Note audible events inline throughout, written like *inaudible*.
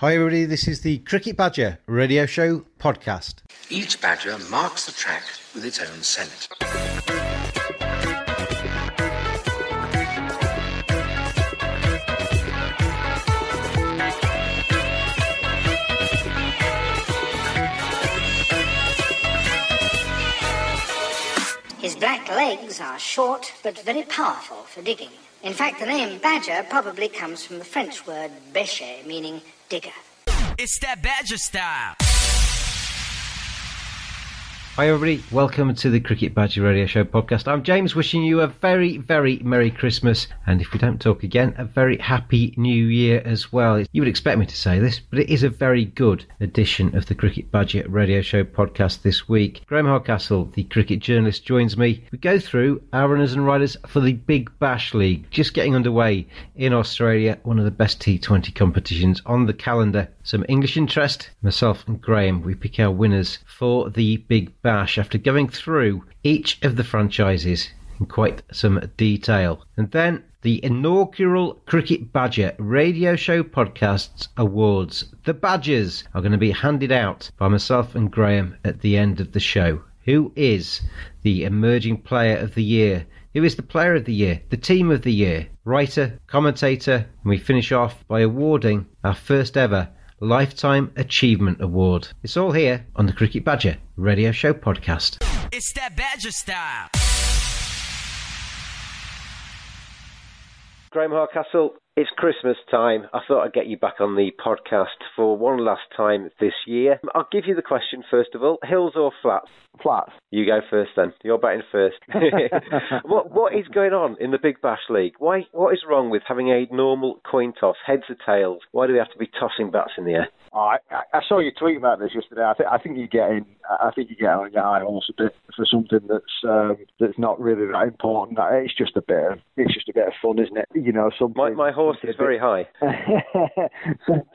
Hi, everybody. This is the Cricket Badger radio show podcast. Each badger marks the track with its own scent. His black legs are short but very powerful for digging. In fact, the name badger probably comes from the French word bêcher, meaning digger. It's that badger style. Hi, everybody. Welcome to the Cricket Badger Radio Show podcast. I'm James, wishing you a very, very Merry Christmas. And if we don't talk again, a very Happy New Year as well. You would expect me to say this, but it is a very good edition of the Cricket Badger Radio Show podcast this week. Graham Hardcastle, the cricket journalist, joins me. We go through our runners and riders for the Big Bash League, just getting underway in Australia, one of the best T20 competitions on the calendar. Some English interest. Myself and Graham, we pick our winners for the Big Bash after going through each of the franchises in quite some detail. And then the inaugural Cricket Badger Radio Show Podcasts Awards. The badges are going to be handed out by myself and Graham at the end of the show. Who is the emerging player of the year? Who is the player of the year? The team of the year? Writer, commentator, and we finish off by awarding our first ever Lifetime Achievement Award. It's all here on the Cricket Badger Radio Show podcast. It's that badger style. Graham Hardcastle, it's Christmas time. I thought I'd get you back on the podcast for one last time this year. I'll give you the question first of all hills or flats? Flats. You go first then. You're batting first. *laughs* *laughs* what what is going on in the Big Bash League? Why what is wrong with having a normal coin toss, heads or tails? Why do we have to be tossing bats in the air? Oh, I, I saw you tweet about this yesterday. I think I think you're getting I think you're getting on your high horse a bit for something that's um, that's not really that important. It's just a bit of it's just a bit of fun, isn't it? You know, something. My my horse is very high. *laughs*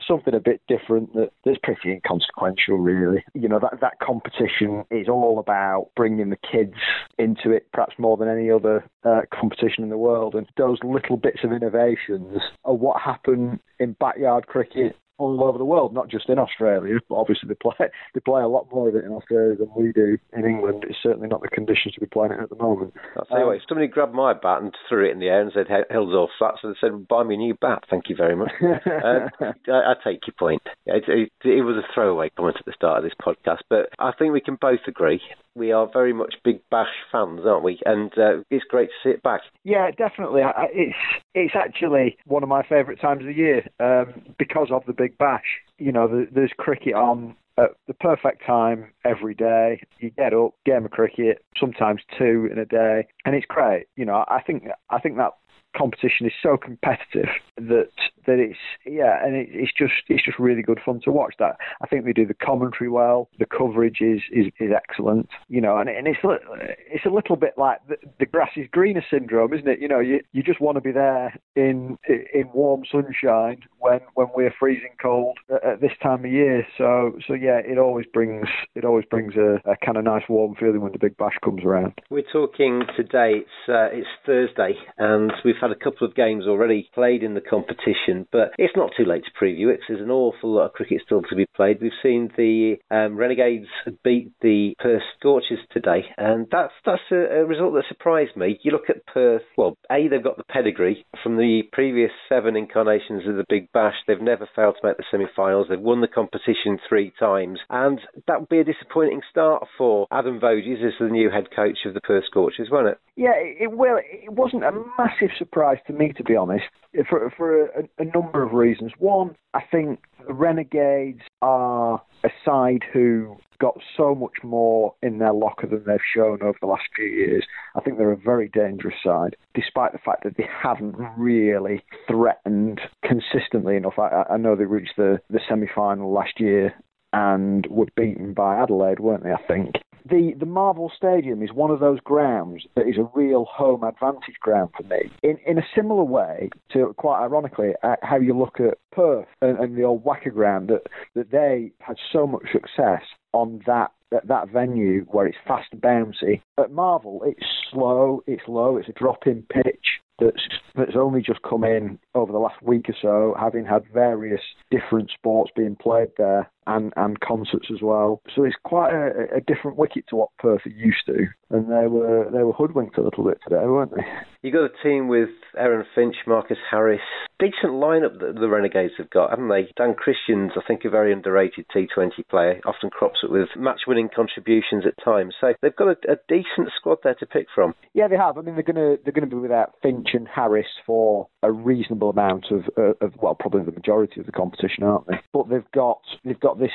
something a bit different that, that's pretty inconsequential, really. You know that that competition is all about bringing the kids into it, perhaps more than any other uh, competition in the world. And those little bits of innovations are what happen in backyard cricket all over the world, not just in Australia. But obviously, they play they play a lot more of it in Australia than we do in England. It's certainly not the conditions to be playing it at the moment. I'll tell you what, if somebody grabbed my bat and threw it in the air and said hills or flats, and said, "Buy me a new bat, thank you very much," uh, *laughs* I, I take your point. It, it, it was a throwaway comment at the start of this podcast, but I think we can both agree we are very much Big Bash fans, aren't we? And uh, it's great to see it back. Yeah, definitely. It's it's actually one of my favourite times of the year um, because of the Big Bash. You know, there's cricket on at the perfect time every day. You get up, game of cricket, sometimes two in a day, and it's great. You know, I think I think that competition is so competitive that that it's yeah, and it, it's just it's just really good fun to watch. That I think they do the commentary well, the coverage is is, is excellent, you know, and, and it's it's a little bit like the, the grass is greener syndrome, isn't it? You know, you you just want to be there in in warm sunshine when when we're freezing cold at, this time of year. So so yeah, it always brings it always brings a, a kind of nice warm feeling when the big bash comes around. We're talking today. It's uh, it's Thursday, and we've had a couple of games already played in the competition, but it's not too late to preview it. There's an awful lot of cricket still to be played. We've seen the um, Renegades beat the Perth Scorchers today, and that's that's a, a result that surprised me. You look at Perth. Well, a they've got the pedigree from the previous seven incarnations of the Big Bash. They've never failed to make the semi-finals. They've won the competition three times, and that would be a disappointing start for Adam Voges as the new head coach of the Perth Scorchers, won't it? Yeah, it, well, it wasn't a massive surprise to me, to be honest, for for a, a number of reasons. One, I think the Renegades are a side who got so much more in their locker than they've shown over the last few years. I think they're a very dangerous side, despite the fact that they haven't really threatened consistently enough. I, I know they reached the, the semi final last year and were beaten by Adelaide, weren't they? I think the the Marvel Stadium is one of those grounds that is a real home advantage ground for me. In in a similar way to quite ironically uh, how you look at Perth and, and the old WACA ground that that they had so much success on that that, venue where it's fast and bouncy. At Marvel, it's slow, it's low, it's a drop in pitch that's that's only just come in over the last week or so, having had various different sports being played there and, and concerts as well. So it's quite a, a different wicket to what Perth are used to, and they were they were hoodwinked a little bit today, weren't they? You got a team with Aaron Finch, Marcus Harris, decent lineup that the Renegades have got, haven't they? Dan Christian's, I think, a very underrated T20 player, often crops up with match-winning contributions at times. So they've got a, a decent squad there to pick from. Yeah, they have. I mean, they're gonna they're gonna be without Finch and Harris for a reasonable amount of, uh, of well, probably the majority of the competition, aren't they? But they've got they've got this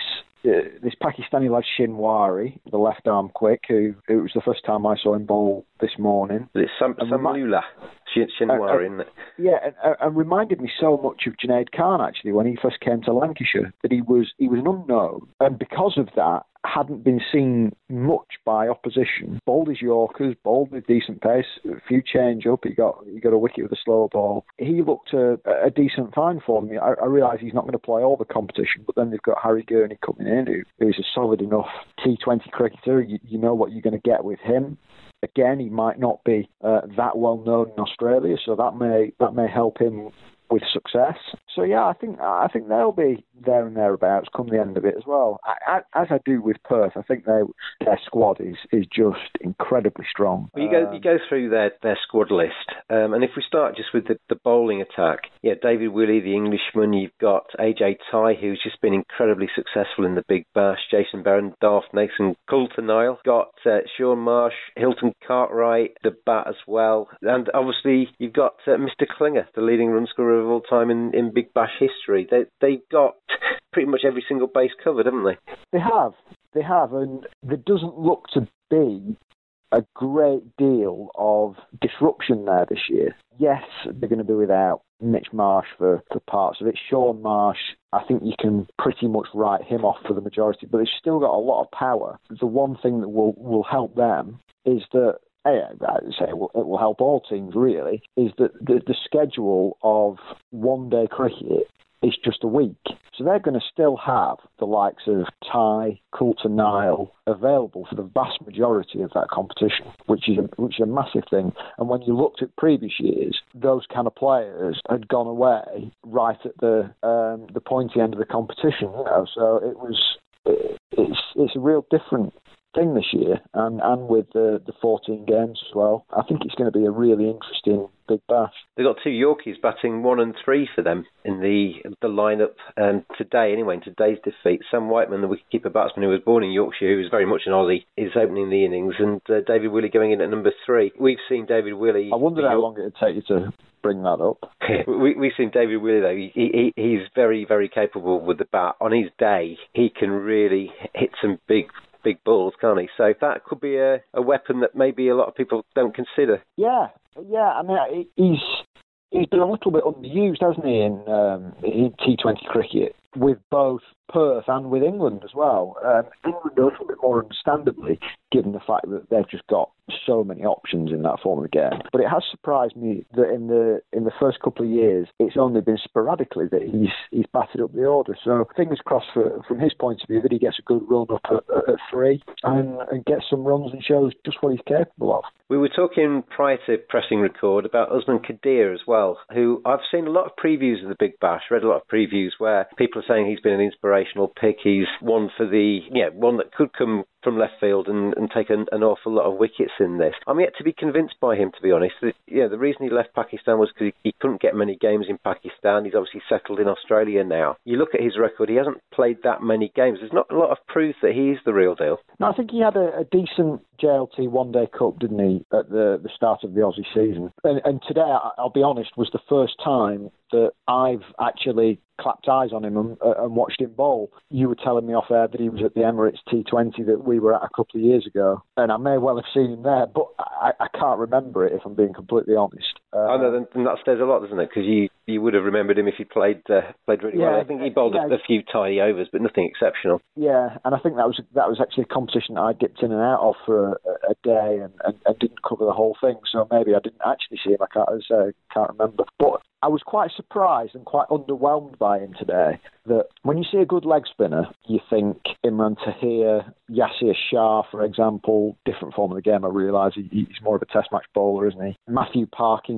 uh, this Pakistani lad Shinwari, the left arm quick, who it was the first time I saw him bowl this morning. It's Sam, Samula Shinwari, uh, uh, isn't it? Yeah, and, uh, and, reminded me so much of Junaid Khan actually when he first came to Lancashire. That he was he was an unknown, and because of that, hadn't been seen much by opposition. Bowled his Yorkers, bowled with decent pace, a few change up. He got he got a wicket with a slow ball. He looked a, a decent find for me. I, I realise he's not going to play all the competition, but then they've got Harry Gurney coming in, who is a solid enough T20 cricketer. You, you know what you're going to get with him. Again, he might not be uh, that well known in Australia, so that may that may help him with success. So yeah, I think I think they'll be there and thereabouts come the end of it as well. I, I, as I do with Perth, I think they, their squad is is just incredibly strong. Well, you go um, you go through their, their squad list, um, and if we start just with the, the bowling attack, yeah, David Willey, the Englishman. You've got AJ Tye, who's just been incredibly successful in the Big Bash. Jason Barron, Darth Nathan, Coulter Nile. Got uh, Shaun Marsh, Hilton Cartwright, the bat as well, and obviously you've got uh, Mr. Klinger, the leading run scorer of all time in, in Big Bash history. They they've got pretty much every single base covered, haven't they? They have. They have, and there doesn't look to be a great deal of disruption there this year. Yes, they're going to be without Mitch Marsh for, for parts of it. Shaun Marsh, I think you can pretty much write him off for the majority, but they've still got a lot of power. The one thing that will, will help them is that I say it will, it will help all teams really, is that the, the schedule of one day cricket is just a week. So they're going to still have the likes of Tye, Coulter Nile available for the vast majority of that competition, which is a, which is a massive thing. And when you looked at previous years, those kind of players had gone away right at the um, the pointy end of the competition. You know, so it was it, it's it's a real different thing this year, and, and with the, the 14 games as well. I think it's going to be a really interesting Big Bash. They've got two Yorkies batting one and three for them in the the lineup um, today, anyway, in today's defeat. Sam Whiteman, the wicketkeeper batsman who was born in Yorkshire, who is very much an Aussie, is opening the innings, and uh, David Willey going in at number three. We've seen David Willey. I wonder how long it would take you to bring that up. *laughs* we, we've seen David Willey, though. He, he, he's very, very capable with the bat. On his day, he can really hit some big big balls, can't he? So that could be a, a weapon that maybe a lot of people don't consider. Yeah, yeah. I mean, he's he's been a little bit underused, hasn't he, in, um, in T20 cricket? with both Perth and with England as well. Um, England a little bit more understandably, given the fact that they've just got so many options in that form of the game. But it has surprised me that in the in the first couple of years, it's only been sporadically that he's he's battered up the order. So fingers crossed for, from his point of view that he gets a good run up at, at three and, and gets some runs and shows just what he's capable of. We were talking prior to pressing record about Usman Qadir as well, who I've seen a lot of previews of the Big Bash, read a lot of previews where people are saying he's been an inspirational pick. He's one for the, yeah, one that could come from left field and, and take an, awful lot of wickets in this. I'm yet to be convinced by him, to be honest. That, yeah, the reason he left Pakistan was because he, he, couldn't get many games in Pakistan. He's obviously settled in Australia now. You look at his record; he hasn't played that many games. There's not a lot of proof that he's the real deal. No, I think he had a, a decent JLT One Day Cup, didn't he, at the the start of the Aussie season? And, and today, I'll be honest, was the first time that I've actually clapped eyes on him and, uh, and, watched him bowl. You were telling me off air that he was at the Emirates T20 that we were at a couple of years ago, and I may well have seen him there, but I, I can't remember it if I'm being completely honest. Uh, oh no, then, then that says a lot, doesn't it? Because you you would have remembered him if he played uh, played really yeah, well. I think he bowled yeah, a, a, few tidy overs, but nothing exceptional. Yeah, and I think that was that was actually a competition that I dipped in and out of for a, a day and, and, and, didn't cover the whole thing. So maybe I didn't actually see him. I can't I can't remember, but I was quite surprised and quite underwhelmed by him today. That when you see a good leg spinner, you think Imran Tahir, Yasir Shah, for example, different form of the game. I realise he's more of a Test match bowler, isn't he? Matthew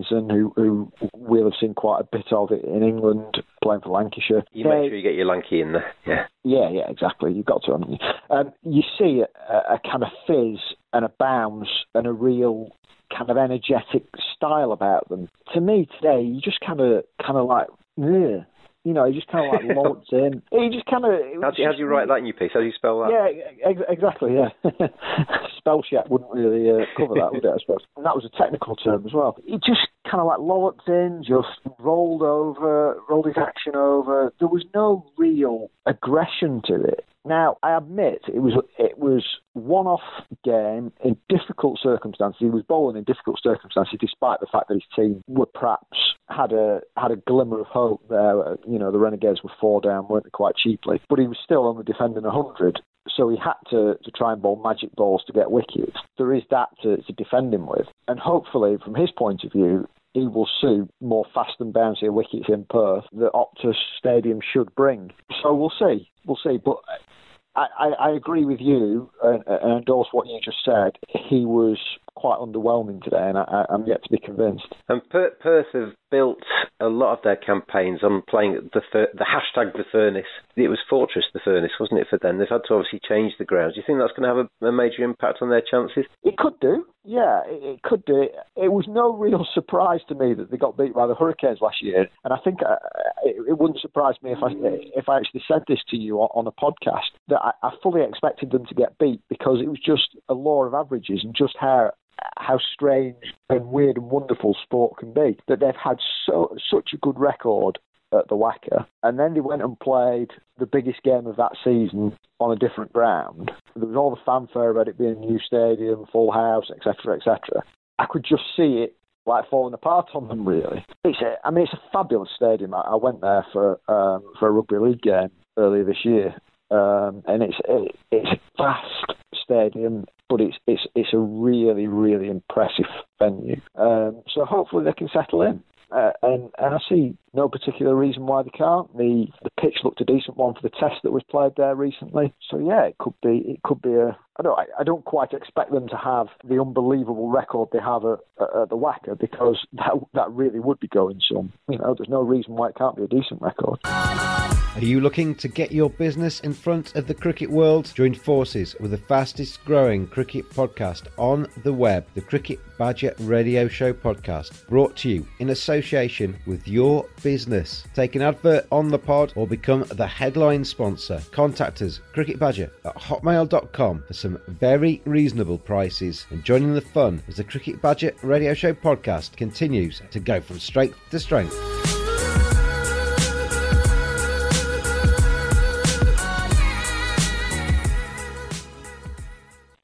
Parkinson, who, who we'll have seen quite a bit of it in England, playing for Lancashire. You they, make sure you get your Lanky in there, *laughs* yeah. Yeah, yeah, exactly. You've got to, haven't you? Um, you see a, a kind of fizz and a bounce and a real kind of energetic style about them. To me today, you just kind of kind of like, yeah. You know, he just kind of like launch in. He just kind of. How do, you, how do you write that in your piece? How do you spell that? Yeah, ex- exactly. Yeah, *laughs* spell check wouldn't really uh, cover that, would it? I suppose. And that was a technical term as well. He just kind of like lolloped in, just rolled over, rolled his action over. There was no real aggression to it. Now, I admit it was it was one-off game in difficult circumstances. He was bowling in difficult circumstances, despite the fact that his team were perhaps had a had a glimmer of hope there. You know, the Renegades were four down, weren't quite cheaply? But he was still only defending hundred, so he had to, to try and bowl magic balls to get wickets. There is that to, to defend him with, and hopefully, from his point of view, he will suit more fast and bouncy wickets in Perth that Optus Stadium should bring. So we'll see. We'll see. But I, I, agree with you and, and, endorse what you just said. He was quite underwhelming today, and I, am yet to be convinced. And Perth have built a lot of their campaigns on playing the the hashtag the furnace. It was Fortress the furnace, wasn't it for them? They've had to obviously change the grounds. Do you think that's going to have a, a major impact on their chances? It could do. Yeah, it, could do. It, it was no real *laughs* surprise to me that they got beat by the Hurricanes last year, and I think uh, it, it, wouldn't surprise me if I if I actually said this to you on, on a podcast that I, I fully expected them to get beat because it was just a law of averages and just how how strange and weird and wonderful sport can be. That they've had so such a good record at the WACA, and then they went and played the biggest game of that season on a different ground. There was all the fanfare about it being a new stadium, full house, etc., etc. I could just see it like falling apart on them. Really, it's a, I mean, it's a fabulous stadium. I, I went there for um, for a rugby league game earlier this year, um, and it's it, it's vast stadium, but it's it's it's a really really impressive venue. Um, so hopefully they can settle in. Uh, and and I see no particular reason why they can't. The the pitch looked a decent one for the test that was played there recently. So yeah, it could be it could be a. I don't I, don't quite expect them to have the unbelievable record they have at, at the WACA because that that really would be going some. You know, there's no reason why it can't be a decent record. Are you looking to get your business in front of the cricket world? Join forces with the fastest growing cricket podcast on the web, the Cricket Badger Radio Show podcast, brought to you in association with your business. Take an advert on the pod or become the headline sponsor. Contact us, cricketbadger at hotmail.com for some very reasonable prices. And joining the fun as the Cricket Badger Radio Show podcast continues to go from strength to strength.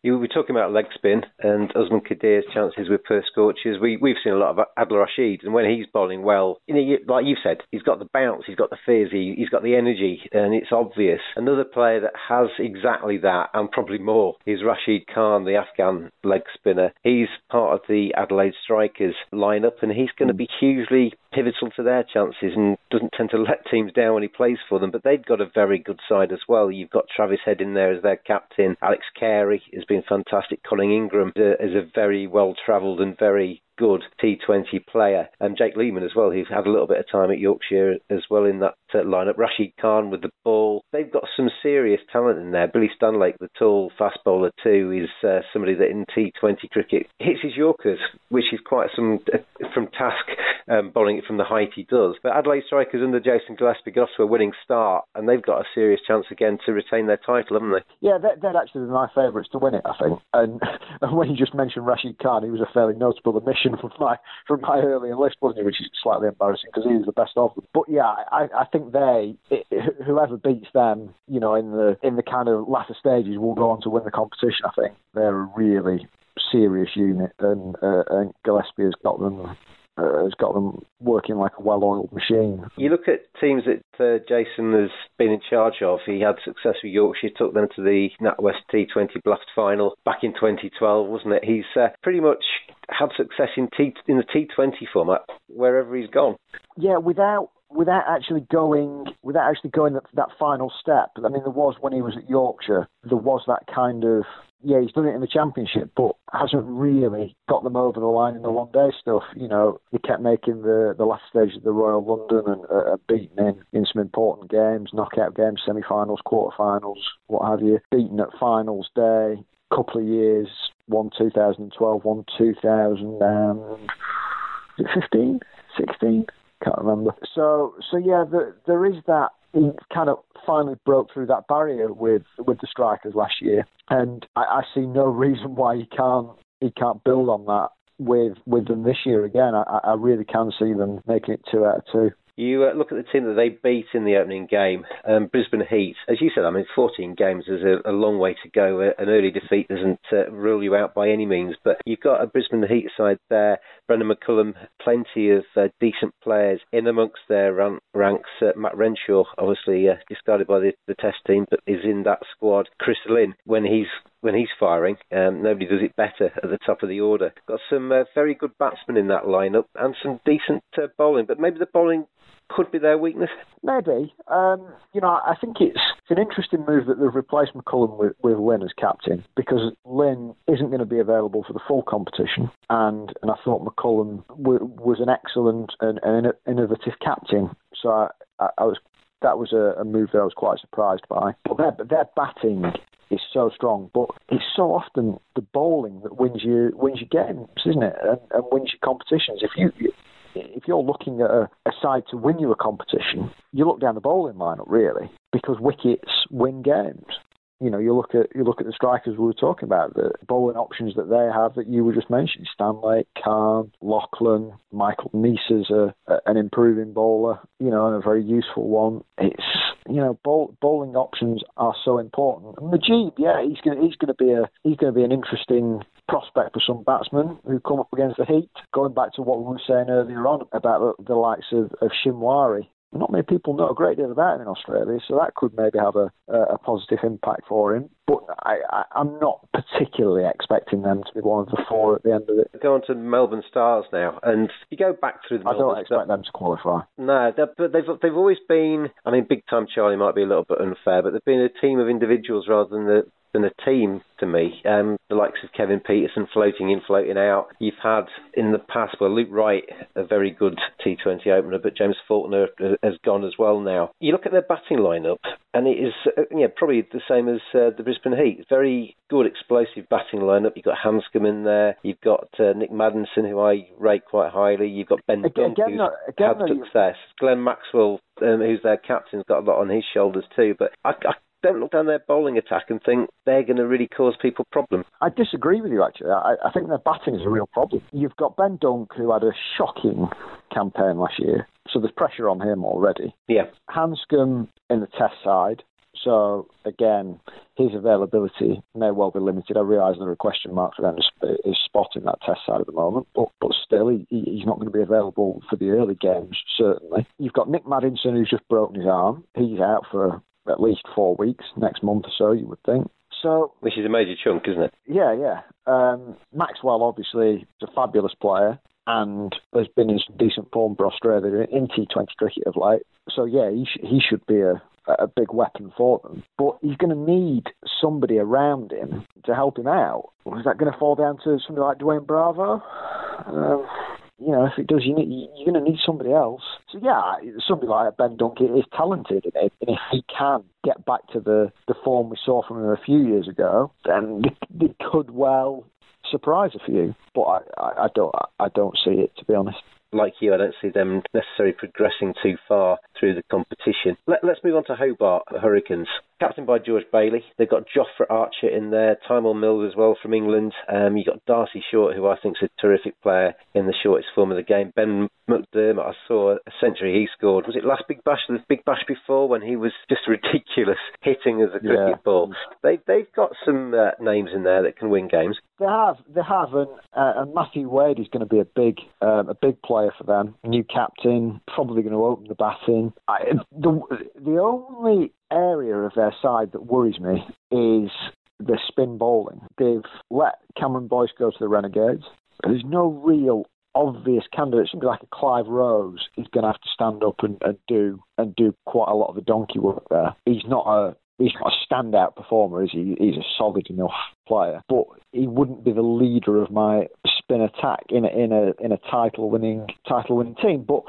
You were talking about leg spin and Usman Qadir's chances with Perth Scorchers. We, we've seen a lot of Adil Rashid, and when he's bowling well, you know, you, like you said, he's got the bounce, he's got the fizz, he, he's got the energy, and it's obvious. Another player that has exactly that, and probably more, is Rashid Khan, the Afghan leg spinner. He's part of the Adelaide Strikers lineup, and he's going to hmm. be hugely pivotal to their chances and doesn't tend to let teams down when he plays for them. But they've got a very good side as well. You've got Travis Head in there as their captain. Alex Carey has been fantastic. Colin Ingram uh, is a very well travelled and very good T20 player. And Jake Lehmann as well, who's had a little bit of time at Yorkshire as well in that uh, lineup. Rashid Khan with the ball. They've got some serious talent in there. Billy Stanlake, the tall fast bowler too, is uh, somebody that in T20 cricket hits his Yorkers, which is quite some uh, from task um, bowling it from the height he does. But Adelaide Strikers under Jason Gillespie got off to a winning start, and they've got a serious chance again to retain their title, haven't they? Yeah, they're, they're actually my favourites to win it, I think. And, *laughs* and when you just mentioned Rashid Khan, he was a fairly notable omission from my from my earlier list, wasn't he? Which is slightly embarrassing because he was the best of them. But yeah, I, I think they, it, whoever beats them, you know, in the in the kind of latter stages, will go on to win the competition. I think they're a really serious unit, and uh, and Gillespie has got them uh, has got them working like a well-oiled machine. You look at teams that uh, Jason has been in charge of. He had success with Yorkshire, took them to the NatWest T20 Blast final back in 2012, wasn't it? He's uh, pretty much had success in T in the T20 format wherever he's gone. Yeah, without without actually going without actually going that, that final step. I mean, there was when he was at Yorkshire, there was that kind of yeah, he's done it in the championship, but hasn't really got them over the line in the one day stuff. You know, he kept making the the last stage of the Royal London and uh, in in some important games, knockout games, semi-finals, quarter-finals, what have you. Beaten at finals day, couple of years, one 2012, one 2015, 16, can't remember. So so yeah, the, there is that he kind of finally broke through that barrier with with the strikers last year, and I, I see no *laughs* reason why he can't he can't build on that with with them this year again. I, I really can see them making it two out of two. You uh, look at the team that they beat in the opening game, um, Brisbane Heat. As you said, I mean, 14 games is a, a long way to go. An early defeat doesn't uh, rule you out by any means, but you've got a Brisbane Heat side there. Brendon McCullum, plenty of uh, decent players in amongst their ranks. Uh, Matt Renshaw, obviously uh, discarded by the, the Test team, but is in that squad. Chris Lynn, when he's when he's firing. Um, nobody does it better at the top of the order. Got some uh, very good batsmen in that lineup and some decent uh, bowling, but maybe the bowling could be their weakness? Maybe. Um, you know, I think it's, it's an interesting move that they've replaced McCullum with, with Lynn as captain because Lynn isn't going to be available for the full competition, and and I thought McCullum w- was an excellent and, and innovative captain. So I, I, was that was a, a, move that I was quite surprised by. But their, their batting is so strong, but it's so often the bowling that wins you wins you games, isn't it? And, and wins you competitions. If you if you're looking at a, a side to win you a competition, you look down the bowling lineup really because wickets win games you know, you look at you look at the strikers we were talking about, the bowling options that they have that you were just mentioning: Stanley, Khan, Lachlan, Michael is a, a, an improving bowler, you know, and a very useful one. It's you know, bowl, bowling options are so important. And Mujeeb, yeah, he's going he's going to be a he's going to be an interesting prospect for some batsmen who come up against the heat. Going back to what we were saying earlier on about the, the likes of, of Shinwari, not many people know a great deal about him in Australia, so that could maybe have a, a positive impact for him. But I, am not particularly expecting them to be one of the four at the end of it. Go on to Melbourne Stars now, and you go back through the. I don't expect them to qualify. No, but they've they've always been. I mean, big time Charlie might be a little bit unfair, but they've been a team of individuals rather than the than a team to me. Um, the likes of Kevin Pietersen floating in, floating out. You've had in the past, well, Luke Wright, a very good T20 opener, but James Faulkner has gone as well now. You look at their batting lineup, and it is uh, yeah, probably the same as uh, the Brisbane Heat. Very good, explosive batting lineup. You've got Handscomb in there. You've got uh, Nick Maddinson, who I rate quite highly. You've got Ben again, Dunk, who's again, had success. Glenn Maxwell, um, who's their captain, has got a lot on his shoulders too. But I, I don't look down their bowling attack and think they're going to really cause people problems. I disagree with you, actually. I, I think their batting is a real problem. You've got Ben Dunk, who had a shocking campaign last year, so there's pressure on him already. Yeah. Handscomb in the test side, So again, his availability may well be limited. I realise there are question marks around his, his spot in that test side at the moment, but but still, he, he's not going to be available for the early games. Certainly, you've got Nick Maddinson who's just broken his arm. He's out for at least four weeks, next month or so, you would think. So, this is a major chunk, isn't it? Yeah, yeah. Um, Maxwell obviously is a fabulous player and has been in some decent form for Australia in T20 cricket of late. So yeah, he sh- he should be a a big weapon for them. But he's going to need somebody around him to help him out. Is that going to fall down to somebody like Dwayne Bravo? Um, you know, if it does, you need, you're going to need somebody else. So yeah, somebody like Ben Duncan is talented, and if he can get back to the, the form we saw from him a few years ago, then they could well surprise a few. But I, I, I don't I don't see it to be honest like you, I don't see them necessarily progressing too far through the competition. Let, us move on to Hobart Hurricanes. Captain by George Bailey. They've got Jofra Archer in there, Tymal Mills as well from England. Um, you've got Darcy Short, who I think is a terrific player in the shortest form of the game. Ben McDermott, I saw a century he scored. Was it last Big Bash, the Big Bash before, when he was just *laughs* ridiculous hitting as a cricket yeah. ball? They, they've got some uh, names in there that can win games. They have, they have, and, uh, and Matthew Wade is going to be a big, um, a big player for them. New captain, probably going to open the batting. I, the the only area of their side that worries me is the spin bowling. They've let Cameron Boyce go to the Renegades. There's no real obvious candidate. Somebody like a Clive Rose is going to have to stand up and, and do and do quite a lot of the donkey work there. He's not a he's not a standout performer, is he? He's a solid enough player, but he wouldn't be the leader of my spin attack in a in a in a title winning title winning team. But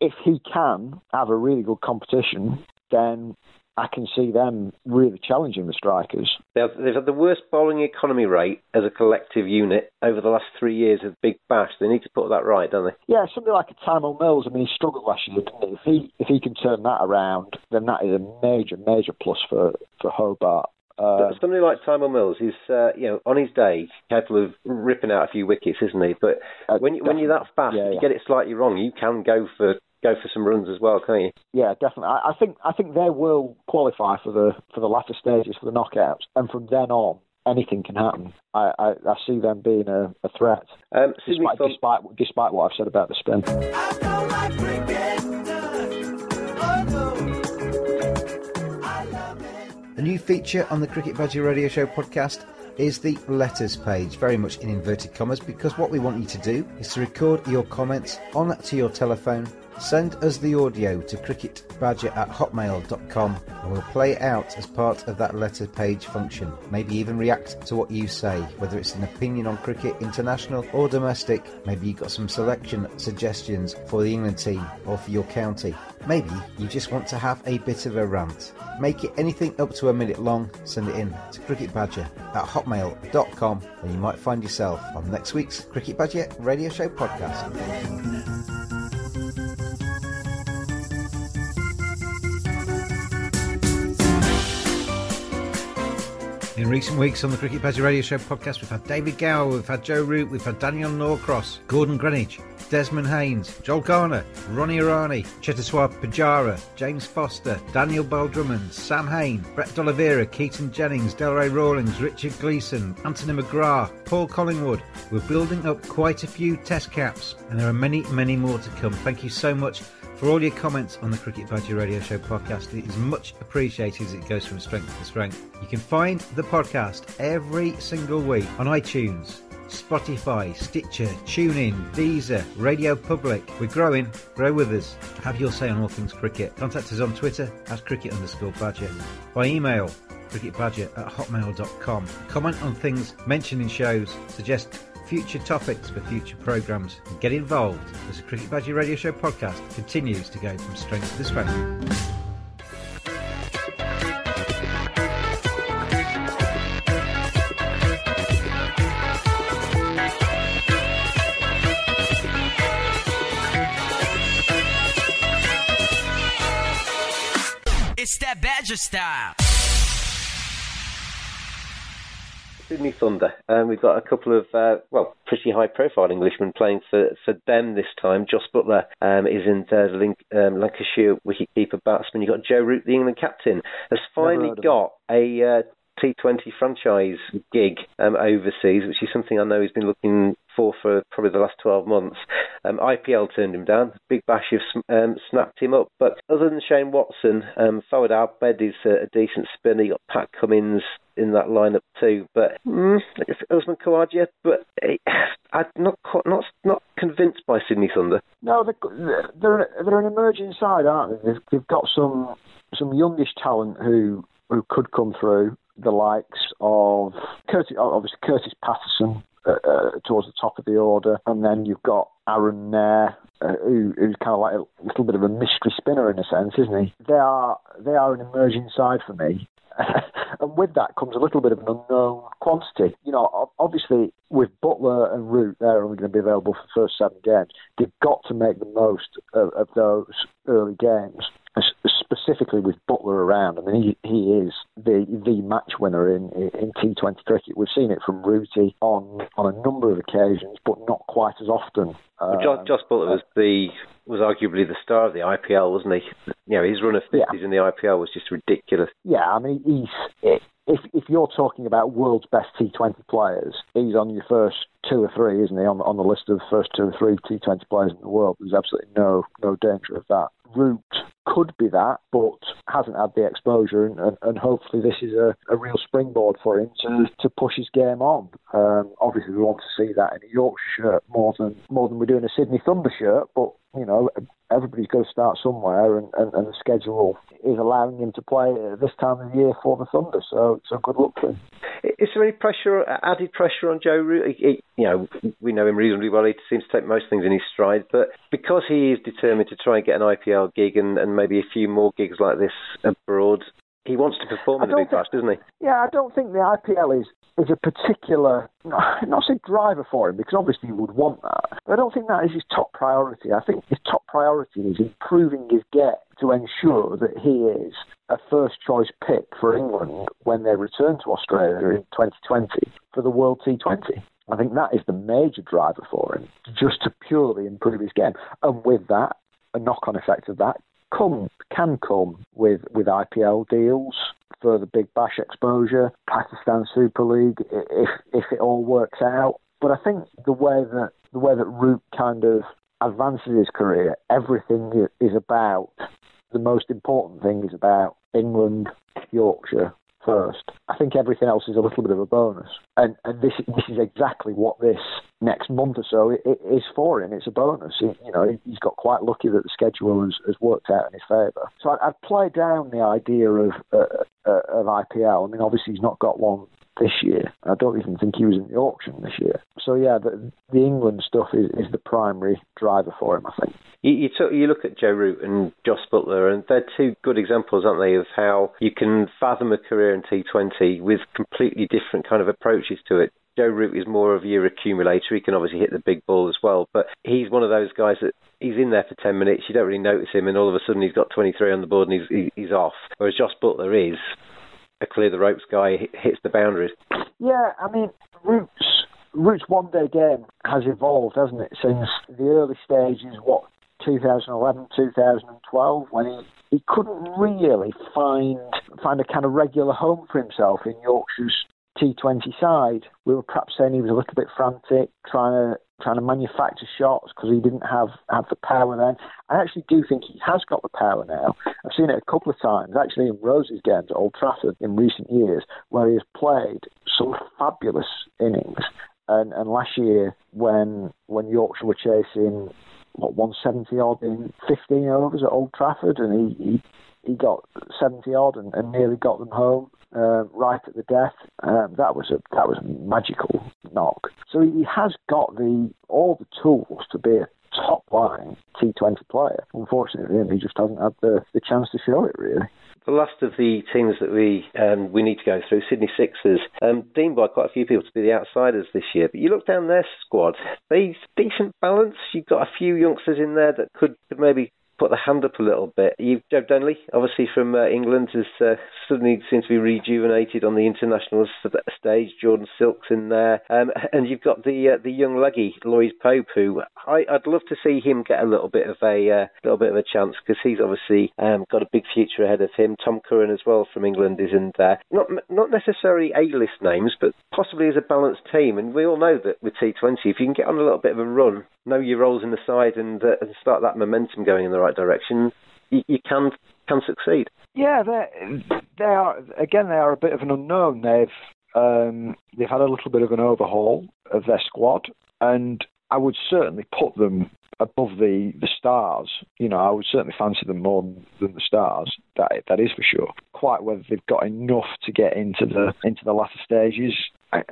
if he can have a really good competition, then I can see them really challenging the strikers. They've, they've had the worst bowling economy rate as a collective unit over the last three years of Big Bash. They need to put that right, don't they? Yeah, something like a Tymal Mills. I mean, he struggled last year, didn't he? If he if he can turn that around, then that is a major major plus for for Hobart. Uh, somebody like Tymal Mills is, uh, you know, on his day capable of ripping out a few wickets, isn't he? But uh, when you, when you're that fast, yeah, yeah. you get it slightly wrong, you can go for go for some runs as well, can't you? Yeah, definitely. I, I think I think they will qualify for the for the latter stages for the knockouts, and from then on, anything can happen. I, I, I see them being a, a threat, um, despite, despite, despite what I've said about the spin. A new feature on the Cricket Badger Radio Show podcast is the letters page, very much in inverted commas, because what we want you to do is to record your comments on to your telephone Send us the audio to cricketbadger at hotmail.com and we'll play it out as part of that letter page function. Maybe even react to what you say, whether it's an opinion on cricket, international or domestic. Maybe you've got some selection suggestions for the England team or for your county. Maybe you just want to have a bit of a rant. Make it anything up to a minute long, send it in to cricketbadger at hotmail.com and you might find yourself on next week's Cricket Badger Radio Show podcast. In recent weeks on the Cricket Badger Radio Show podcast, we've had David Gower, we've had Joe Root, we've had Daniel Norcross, Gordon Greenidge, Desmond Haynes, Joel Garner, Ronnie Irani, Cheteshwar Pujara, James Foster, Daniel Bell Sam Hain, Brett D'Oliveira, Keaton Jennings, Delray Rawlings, Richard Gleeson, Anthony McGrath, Paul Collingwood. We're building up quite a few test caps, and there are many, many more to come. Thank you so much for all your comments on the Cricket Badger Radio Show podcast. It is much appreciated as it goes from strength to strength. You can find the podcast every single week on iTunes, Spotify, Stitcher, TuneIn, Deezer, Radio Public. We're growing. Grow with us. Have your say on all things cricket. Contact us on Twitter at cricket underscore badger. By email, cricketbadger at hotmail.com. Comment on things mentioned in shows. Suggest future topics for future programmes and get involved as the Cricket Badger Radio Show podcast continues to go from strength to strength. It's that Badger style. Sydney Thunder. Um, we've got a couple of, uh, well, pretty high profile Englishmen playing for, for them this time. Joss Buttler um, is in the Link, um, Lancashire wicketkeeper batsman. You've got Joe Root, the England captain, has finally got a uh, T20 franchise gig um, overseas, which is something I know he's been looking for for probably the last 12 months. Um, IPL turned him down. Big Bash have um, snapped him up. But other than Shane Watson, um, Fawad Ahmed is a, a decent spinner. You got Pat Cummins in that lineup too. But mm, Usman but eh, *sighs* I'm not quite, not not convinced by Sydney Thunder. No, they're they're, they're an emerging side, aren't they? They've, they've got some some youngish talent who who could come through the likes of Kurtis, obviously Kurtis Patterson uh, uh, towards the top of the order, and then you've got Arjun Nair, uh, who, who's kind of like a little bit of a mystery spinner in a sense, isn't he? They are they are an emerging side for me. *laughs* and with that comes a little bit of an unknown quantity. You know, obviously with Buttler and Root, they're only going to be available for the first seven games. They've got to make the most of, of those early games specifically with Buttler around. I mean, he, he is the the match winner in, in T20 cricket. We've seen it from Rooty on on a number of occasions, but not quite as often. Well, Josh, um, Josh Buttler was the was arguably the star of the IPL, wasn't he? You know, his run of fifties yeah. in the IPL was just ridiculous. Yeah, I mean, he's if if you're talking about world's best T20 players, he's on your first two or three, isn't he? On on the list of the first two or three T20 players in the world. There's absolutely no no danger of that. Root could be that, but hasn't had the exposure, and, and, hopefully this is a, a, real springboard for him to, to push his game on. Um, obviously, we want to see that in a Yorkshire shirt more than more than we do in a Sydney Thunder shirt, but you know, everybody's got to start somewhere, and, and, and, the schedule is allowing him to play this time of year for the Thunder. So, so good luck to him. Is there any pressure, added pressure on Joe Root? You know, we know him reasonably well. He seems to take most things in his stride, but because he is determined to try and get an IPL gig and, and maybe a few more gigs like this abroad, he wants to perform in the big bash, doesn't he? Yeah, I don't think the IPL is is a particular, not say driver for him, because obviously he would want that. But I don't think that is his top priority. I think his top priority is improving his get to ensure that he is a first choice pick for England when they return to Australia in 2020 for the World T20. I think that is the major driver for him, just to purely improve his game. And with that, a knock on effect of that come can come with, with IPL deals, for the Big Bash exposure, Pakistan Super League, if if it all works out. But I think the way that the way that Root kind of advances his career, everything is about the most important thing is about England, Yorkshire, first. I think everything else is a little bit of a bonus, and and this this is exactly what this next month or so is for him. It's a bonus. He, you know, he's got quite lucky that the schedule has, has worked out in his favour. So I, I'd play down the idea of uh, uh, of IPL. I mean, obviously he's not got one this year. I don't even think he was in the auction this year. So yeah, the, the England stuff is, is the primary driver for him, I think. You, you, you look at Joe Root and Joss Buttler, and they're two good examples, aren't they, of how you can fathom a career in T20 with completely different kind of approaches to it. Joe Root is more of your accumulator. He can obviously hit the big ball as well, but he's one of those guys that he's in there for 10 minutes, you don't really notice him, and all of a sudden he's got 23 on the board and he's, he's off. Whereas Joss Buttler is a clear the ropes guy, hits the boundaries. Yeah, I mean, Root's, Root's one day game has evolved, hasn't it, since the early stages, what, 2011, 2012, when he, he couldn't really find find a kind of regular home for himself in Yorkshire's T20 side. We were perhaps saying he was a little bit frantic, trying to trying to manufacture shots because he didn't have have the power then. I actually do think he has got the power now. I've seen it a couple of times, actually in Rose's games at Old Trafford in recent years, where he has played some fabulous innings. And, and last year, when when Yorkshire were chasing what 170 odd in 15 overs at Old Trafford, and he he, he got 70 odd and, and nearly got them home uh, right at the death. Um, that was a that was a magical knock. So he has got the all the tools to be a top line T20 player. Unfortunately, he just hasn't had the, the chance to show it really. The last of the teams that we um, we need to go through, Sydney Sixers, um, deemed by quite a few people to be the outsiders this year. But you look down their squad, they decent balance. You've got a few youngsters in there that could, could maybe put the hand up a little bit. You, Joe Denly, obviously from uh, England, has uh, suddenly seems to be rejuvenated on the international stage. Jordan Silk's in there, um, and you've got the uh, the young leggy Lloyd Pope, who I, would love to see him get a little bit of a uh, little bit of a chance because he's obviously um, got a big future ahead of him. Tom Curran as well from England is in there. Not not necessarily A-list names, but possibly as a balanced team. And we all know that with T20, if you can get on a little bit of a run, know your roles in the side, and, uh, and start that momentum going in the right direction, you, you can can succeed. Yeah, they they are again they are a bit of an unknown. They've um, they've had a little bit of an overhaul of their squad, and I would certainly put them above the, the stars. You know, I would certainly fancy them more than the stars. That that is for sure. Quite whether they've got enough to get into the into the latter stages, I,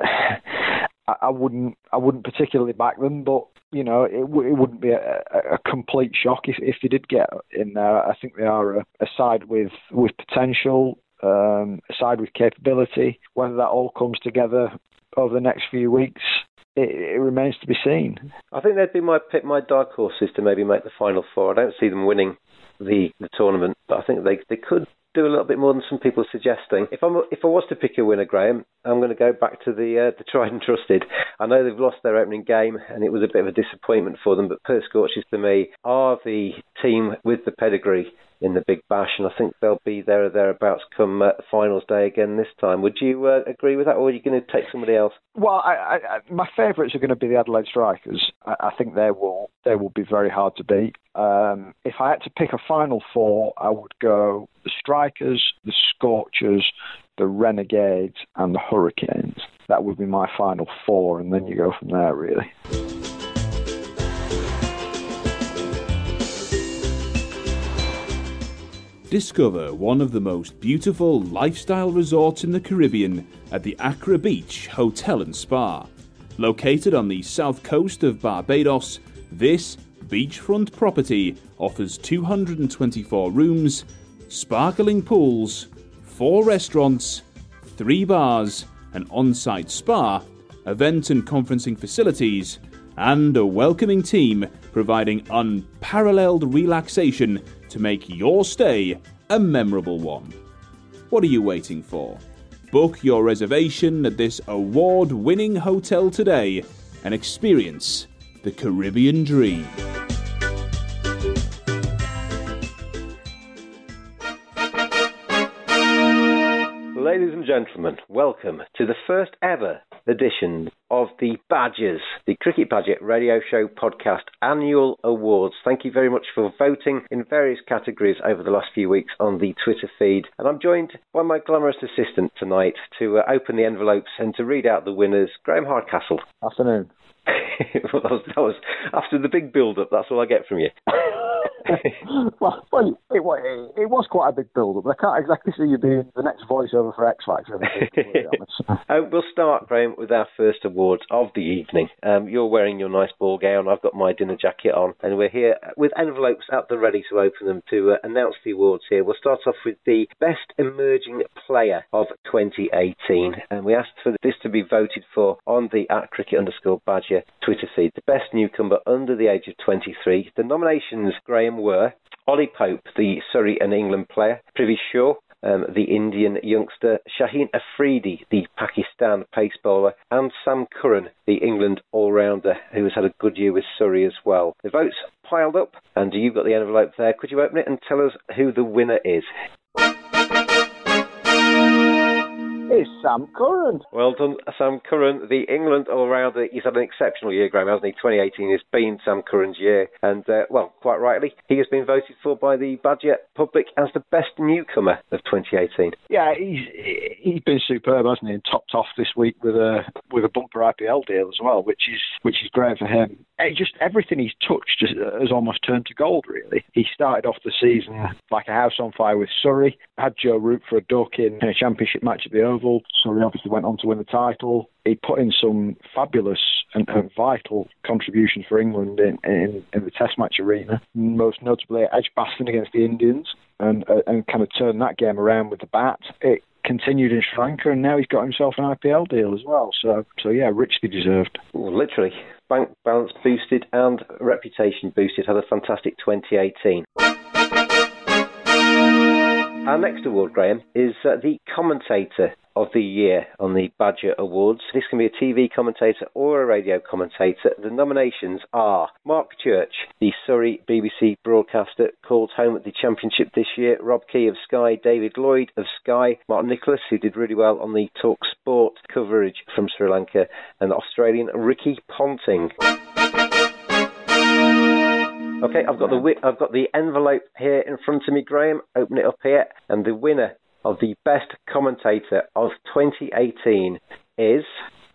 *sighs* I wouldn't I wouldn't particularly back them, but you know it, w- it wouldn't be a, a, complete shock if, if they did get in there. I think they are a, a side with with potential, um, a side with capability. Whether that all comes together over the next few weeks, it, it, remains to be seen. I think they'd be my pick, my dark horses to maybe make the final four. I don't see them winning the, the tournament, but I think they they could do a little bit more than some people are suggesting. If I'm if I was to pick a winner, Graham, I'm going to go back to the uh, the tried and trusted. I know they've lost their opening game, and it was a bit of a disappointment for them. But Perth Scorchers, to me, are the team with the pedigree in the Big Bash, and I think they'll be there or thereabouts come uh, finals day again this time. Would you uh, agree with that, or are you going to take somebody else? Well, I, I, my favourites are going to be the Adelaide Strikers. I, I, think they will they will be very hard to beat. Um, if I had to pick a final four, I would go the Strikers, the Scorchers, the Renegades, and the Hurricanes. That would be my final four, and then you go from there, really. Discover one of the most beautiful lifestyle resorts in the Caribbean at the Accra Beach Hotel and Spa. Located on the south coast of Barbados, this beachfront property offers 224 rooms, sparkling pools, four restaurants, three bars, an on site spa, event and conferencing facilities, and a welcoming team providing unparalleled relaxation to make your stay a memorable one. What are you waiting for? Book your reservation at this award winning hotel today and experience the Caribbean dream. Ladies and gentlemen, welcome to the first ever edition of the Badgers, the Cricket Badger Radio Show Podcast Annual Awards. Thank you very much for voting in various categories over the last few weeks on the Twitter feed. And I'm joined by my glamorous assistant tonight to uh, open the envelopes and to read out the winners, Graham Hardcastle. Afternoon. *laughs* well, that, was, that was after the big build up, that's all I get from you. *laughs* *laughs* well, well it, it, it, was quite a big build-up. I can't exactly see you being the next voiceover for X Factor. uh, we'll start, Graham, with our first awards of the evening. Um, you're wearing your nice ball gown. I've got my dinner jacket on, and we're here with envelopes at the ready to open them to uh, announce the awards. Here, we'll start off with the best emerging player of 2018, and we asked for this to be voted for on the at cricket underscore Twitter feed. The best newcomer under the age of 23. The nominations, Graham were Ollie Pope, the Surrey and England player, Prithvi Shaw, um, the Indian youngster, Shaheen Afridi, the Pakistan pace bowler, and Sam Curran, the England all rounder, who has had a good year with Surrey as well. The votes piled up, and you've got the envelope there. Could you open it and tell us who the winner is? It's Sam Curran. Well done, Sam Curran, the England all-rounder. He's had an exceptional year, Graham, hasn't he? 2018 has been Sam Curran's year, and uh, well, quite rightly, he has been voted for by the Badger public as the best newcomer of 2018. Yeah, he's he's been superb, hasn't he? And topped off this week with a with a bumper IPL deal as well, which is which is great for him. It just everything he's touched has almost turned to gold. Really, he started off the season like a house on fire with Surrey. Had Joe Root for a duck in a championship match at the Oval Oval. So he obviously went on to win the title. He put in some fabulous and, and vital contributions for England in, in, in, the Test match arena, most notably at Edgbaston against the Indians, and uh, and kind of turned that game around with the bat. It continued in Sri Lanka, and now he's got himself an IPL deal as well. So, so yeah, richly deserved. Well, literally, bank balance boosted and reputation boosted. Had a fantastic 2018. Our next award, Graham, is uh, the commentator of the year on the Badger Awards. This can be a TV commentator or a radio commentator. The nominations are Mark Church, the Surrey BBC broadcaster, called home at the championship this year, Rob Key of Sky, David Lloyd of Sky, Martin Nicholas, who did really well on the Talk Sport coverage from Sri Lanka, and Australian Ricky Ponting. Okay, I've got the I've got the envelope here in front of me, Graham. Open it up here, and the winner of the best commentator of 2018 is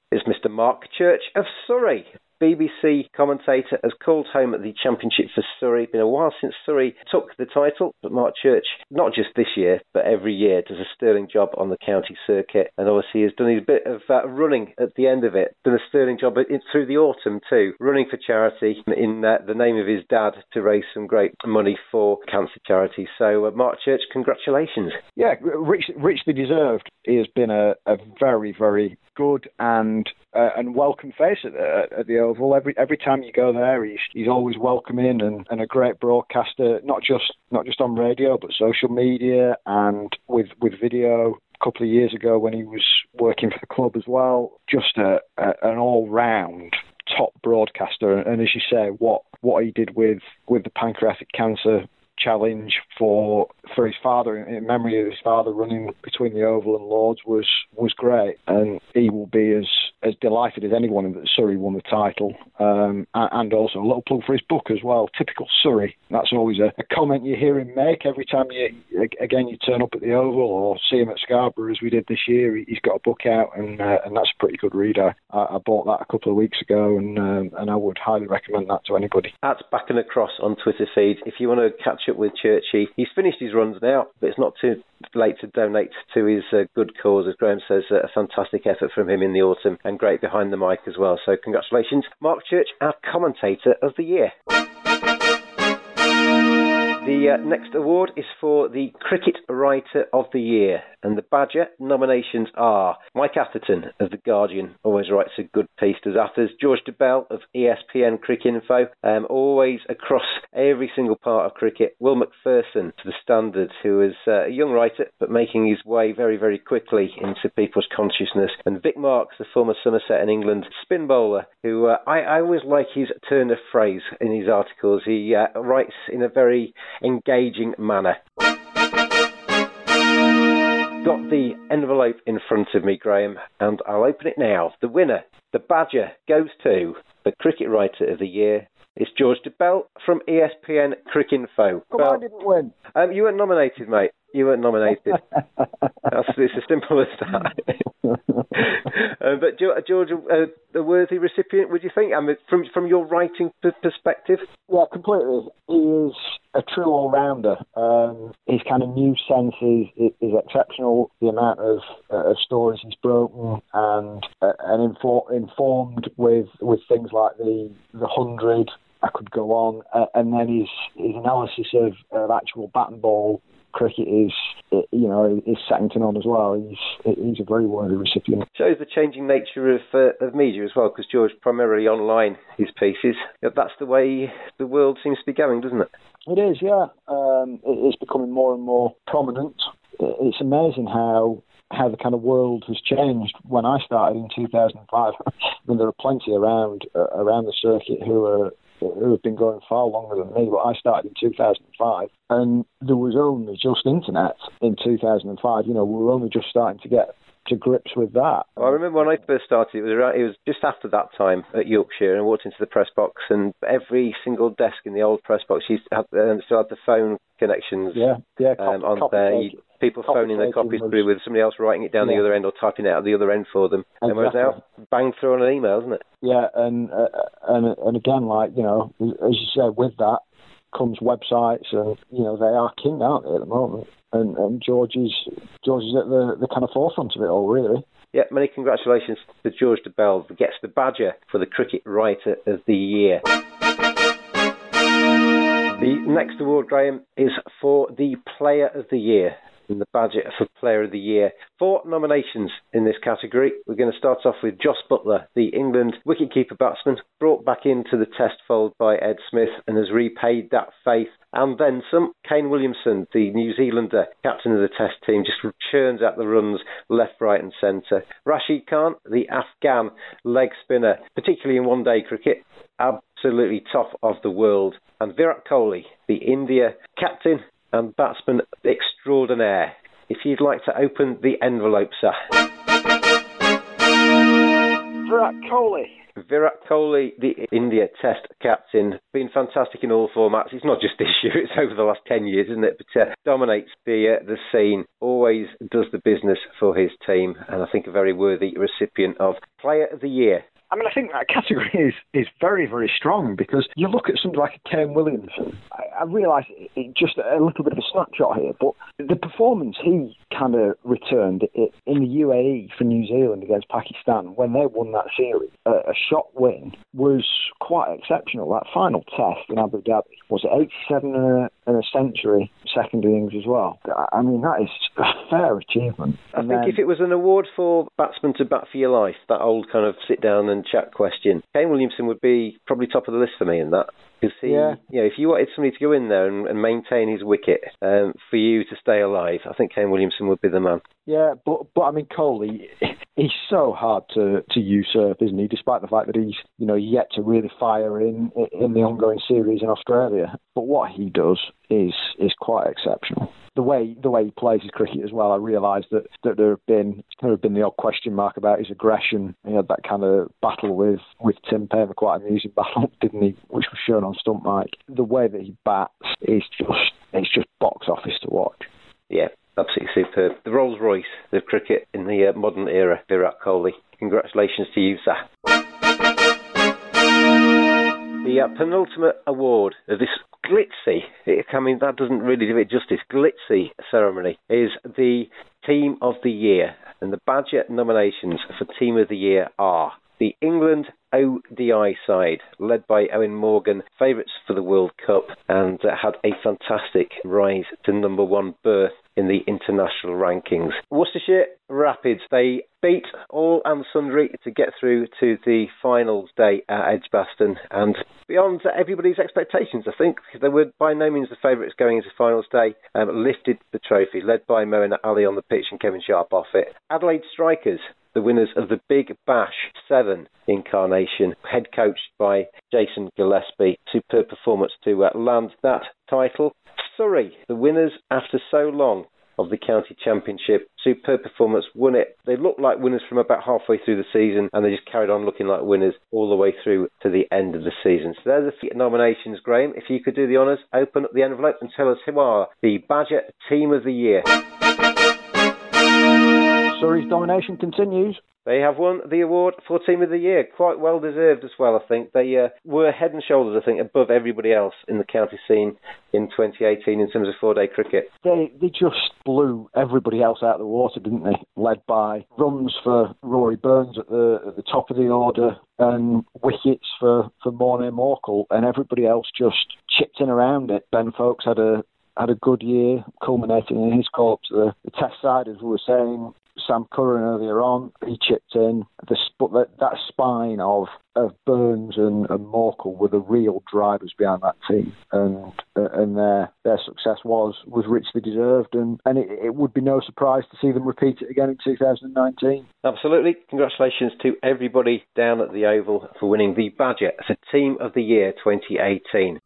is Mr. Mark Church of Surrey. BBC commentator has called home at the Championship for Surrey. Been a while since Surrey took the title, but Mark Church, not just this year, but every year, does a sterling job on the county circuit, and obviously has done a bit of uh, running at the end of it. Done a sterling job in, through the autumn too, running for charity in uh, the name of his dad to raise some great money for cancer charity. So, uh, Mark Church, congratulations. Yeah, rich, richly deserved. He has been a, a very, very good and uh, and welcome face at at the Oval. Every every time you go there, he's he's always welcoming and, and a great broadcaster. Not just not just on radio, but social media and with with video. A couple of years ago, when he was working for the club as well, just a, a an all round top broadcaster. And as you say, what what he did with with the pancreatic cancer challenge for for his father in memory of his father running between the Oval and Lords was was great, and he will be as as delighted as anyone that Surrey won the title, um, and also a little plug for his book as well. Typical Surrey. That's always a, a, comment you hear him make every time you again you turn up at the Oval or see him at Scarborough as we did this year. He's got a book out, and uh, and that's a pretty good read. I, I bought that a couple of weeks ago, and um, and I would highly recommend that to anybody. That's back and across on Twitter feed. If you want to catch with Churchy, he's finished his runs now, but it's not too late to donate to his uh, good cause. As Graham says, uh, a fantastic effort from him in the autumn and great behind the mic as well. So congratulations, Mark Church, our commentator of the year. The uh, next award is for the Cricket Writer of the Year, and the Badger nominations are Mike Atherton of The Guardian, always writes a good piece to Zathers, George Dobell of ESPN Cricinfo, um, always across every single part of cricket, Will Macpherson to The Standard, who is uh, a young writer but making his way very, very quickly into people's consciousness, and Vic Marks, the former Somerset and England spin bowler, who uh, I, I, always like his turn of phrase in his articles. He uh, writes in a very engaging manner. Got the envelope in front of me, Graham, and I'll open it now. The winner, the Badger, goes to the Cricket Writer of the Year. It's George Dobell from ESPN Cricinfo. Come well, I didn't win. Um, you weren't nominated, mate. You weren't nominated. *laughs* That's, it's as simple as that. *laughs* uh, but George, uh, a worthy recipient, would you think? I mean, from from your writing perspective. Yeah, completely. He is a true all rounder. Um, his kind of new sense is, is exceptional. The amount of, uh, of stories he's broken and uh, and infor- informed with with things like the the hundred. I could go on, uh, and then his his analysis of, of actual bat and ball cricket is, you know, is second to none as well. He's he's a very worthy recipient. Shows the changing nature of uh, of media as well, because George primarily online his pieces. That's the way the world seems to be going, doesn't it? It is, yeah. Um, it's becoming more and more prominent. It's amazing how how the kind of world has changed when I started in 2005. I *laughs* mean, there are plenty around uh, around the circuit who are who have been going far longer than me, but I started in 2005, and there was only just internet in 2005. You know, we were only just starting to get to grips with that. Well, I remember when I first started, it was around, it was just after that time at Yorkshire, and I walked into the press box, and every single desk in the old press box used to have, um, still had the phone connections. Yeah, yeah, um, on there. People phoning their copies through with somebody else writing it down yeah. the other end or typing it out the other end for them. Exactly. And whereas now, bang through on an email, isn't it? Yeah, and uh, and and again, like you know, as you said, with that comes websites, and you know they are king, aren't they, at the moment? And, and George is George is at the the kind of forefront of it all, really. Yeah, many congratulations to George Dobell, who gets the Badger for the Cricket Writer of the Year. The next award, Graham, is for the Player of the Year and the Badger for Player of the Year. Four nominations in this category. We're going to start off with Jos Buttler, the England wicketkeeper batsman, brought back into the test fold by Ed Smith and has repaid that faith and then some. Kane Williamson, the New Zealander captain of the Test team, just churns out the runs left, right, and centre. Rashid Khan, the Afghan leg spinner, particularly in one day cricket, absolutely top of the world. And Virat Kohli, the India captain and batsman extraordinaire. If you'd like to open the envelope, sir. Virat Kohli. Virat Kohli, the India Test captain, been fantastic in all formats. It's not just this year; it's over the last ten years, isn't it? But uh, dominates the uh, the scene. Always does the business for his team, and I think a very worthy recipient of Player of the Year I mean, I think that category is, is very, very strong because you look at somebody like a Kane Williamson. I, I realise it, it just a little bit of a snapshot here, but the performance he kind of returned in the UAE for New Zealand against Pakistan when they won that series, a, a shot win, was quite exceptional. That final test in Abu Dhabi was 87 and a, and a century, second innings as well. I mean, that is a fair achievement. I and think then, if it was an award for batsman to bat for your life, that old kind of sit down and and chat question. Kane Williamson would be probably top of the list for me in that. Because he, yeah. you know, if you wanted somebody to go in there and, and maintain his wicket um, for you to stay alive, I think Kane Williamson would be the man. Yeah, but but I mean, Kohli, *laughs* he's so hard to, to usurp, isn't he? Despite the fact that he's you know yet to really fire in in the ongoing series in Australia, but what he does is is quite exceptional the way the way he plays his cricket as well, I realised that, that there have been there have been the odd question mark about his aggression. He had that kind of battle with with Tim Paine, quite amusing *laughs* battle, didn't he? Which was shown on stump mic. The way that he bats is just it's just box office to watch. Yeah, absolutely superb. The Rolls Royce of cricket in the uh, modern era, Virat Kohli. Congratulations to you, sir. The uh, penultimate award of this glitzy, I mean, that doesn't really do it justice, glitzy ceremony is the Team of the Year. And the Badger nominations for Team of the Year are the England ODI side, led by Eoin Morgan, favourites for the World Cup, and uh, had a fantastic rise to number one berth in the international rankings. Worcestershire Rapids, they beat all and sundry to get through to the finals day at Edgbaston, and beyond everybody's expectations, I think, they were by no means the favourites going into finals day, um, lifted the trophy, led by Moeen Ali on the pitch and Kevin Sharp off it. Adelaide Strikers, the winners of the Big Bash 7 incarnation, head coached by Jason Gillespie. Superb performance to uh, land that title. Surrey, the winners after so long of the county championship. Superb performance, won it. They looked like winners from about halfway through the season, and they just carried on looking like winners all the way through to the end of the season. So there's the nominations, Graham. If you could do the honours, open up the envelope and tell us who are the Badger Team of the Year. Surrey's domination continues. They have won the award for Team of the Year, quite well deserved as well. I think they uh, were head and shoulders, I think, above everybody else in the county scene in 2018 in terms of four-day cricket. They they just blew everybody else out of the water, didn't they? Led by runs for Rory Burns at the at the top of the order and wickets for for Morné Morkel, and everybody else just chipped in around it. Ben Foakes had a had a good year, culminating in his call up to the, the test side, as we were saying. Sam Curran earlier on, he chipped in. The, that, that spine of of Burns and, and Morkel were the real drivers behind that team, and and their their success was was richly deserved, and and it, it, would be no surprise to see them repeat it again in 2019. Absolutely, congratulations to everybody down at the Oval for winning the Badger as a Team of the Year 2018.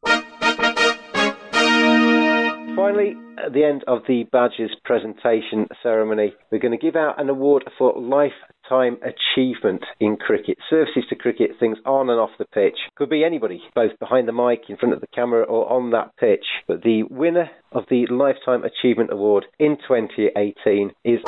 Finally, at the end of the badges presentation ceremony, we're going to give out an award for lifetime achievement in cricket. Services to cricket, things on and off the pitch. Could be anybody, both behind the mic, in front of the camera, or on that pitch. But the winner of the Lifetime Achievement Award in 2018 is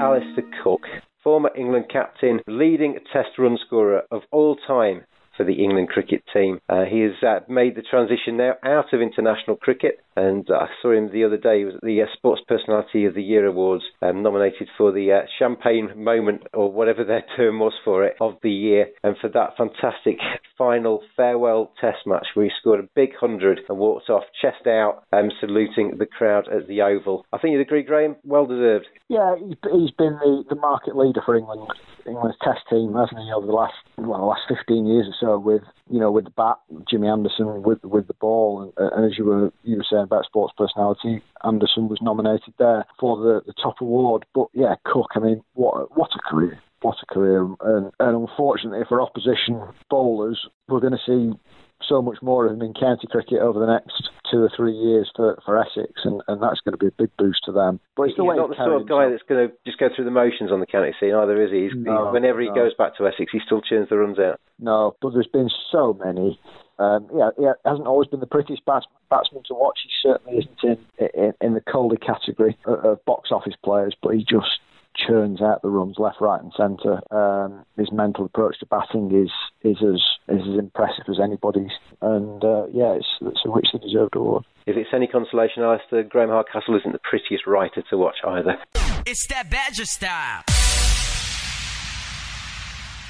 Alastair Cook former England captain, leading test run scorer of all time for the England cricket team. Uh, he has uh, made the transition now out of international cricket, and I saw him the other day. He was the uh, Sports Personality of the Year Awards, um, nominated for the uh, Champagne Moment or whatever their term was for it of the year, and for that fantastic *laughs* final farewell Test match where he scored a big hundred and walked off chest out, um, saluting the crowd at the Oval. I think you'd agree, Graham. Well deserved. Yeah, he's been the, the market leader for England, England's Test team, hasn't he, over the last well, the last 15 years or so with you know with the bat, Jimmy Anderson with with the ball, and, and as you were you were saying about sports personality, Anderson was nominated there for the, the top award. But yeah, Cook, I mean, what what a career! What a career! And, and unfortunately for opposition bowlers, we're going to see so much more of him in county cricket over the next two or three years for, for Essex, and, and that's going to be a big boost to them. But he's, he's not the sort of guy that's going to just go through the motions on the county scene either, is he? No, whenever he goes back to Essex, he still churns the runs out. No, but there's been so many. Um, yeah, he hasn't always been the prettiest bats, batsman to watch. He certainly isn't in in, in the colder category of, of box office players, but he just churns out the runs left, right, and centre. Um, his mental approach to batting is is as is as impressive as anybody's, and uh, yeah, it's, it's a richly deserved award. If it's any consolation, Alastair, Graham Hardcastle isn't the prettiest writer to watch either. It's that Badger style.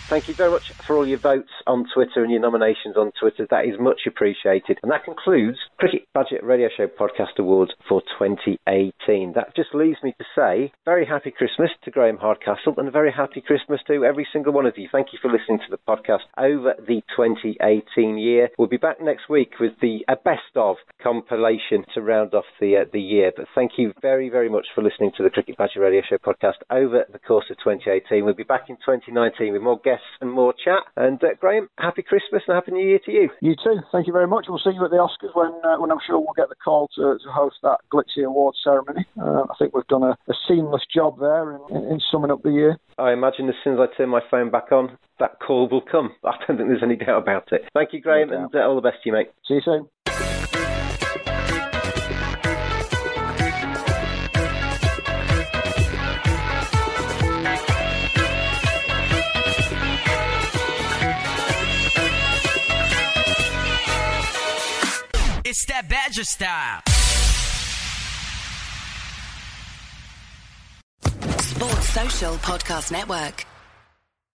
Thank you very much for all your votes on Twitter and your nominations on Twitter. That is much appreciated. And that concludes Cricket Badger Radio Show Podcast Awards for 2018. That just leaves me to say very happy Christmas to Graham Hardcastle and a very happy Christmas to every single one of you. Thank you for listening to the podcast over the 2018 year. We'll be back next week with the a best of compilation to round off the uh, the year. But thank you very very much for listening to the Cricket Badger Radio Show podcast over the course of 2018. We'll be back in 2019 with more guests and more chat. And uh, Graham, happy Christmas and happy New Year to you. You too. Thank you very much. We'll see you at the Oscars when uh, when I'm sure we'll get the call to, to host that glitzy awards ceremony. Uh, I think we've done a, a seamless job there in, in, in summing up the year. I imagine as soon as I turn my phone back on, that call will come. *laughs* I don't think there's any doubt about it. Thank you, Graham, no and uh, all the best to you, mate. See you soon. That Badger style. Sports Social Podcast Network.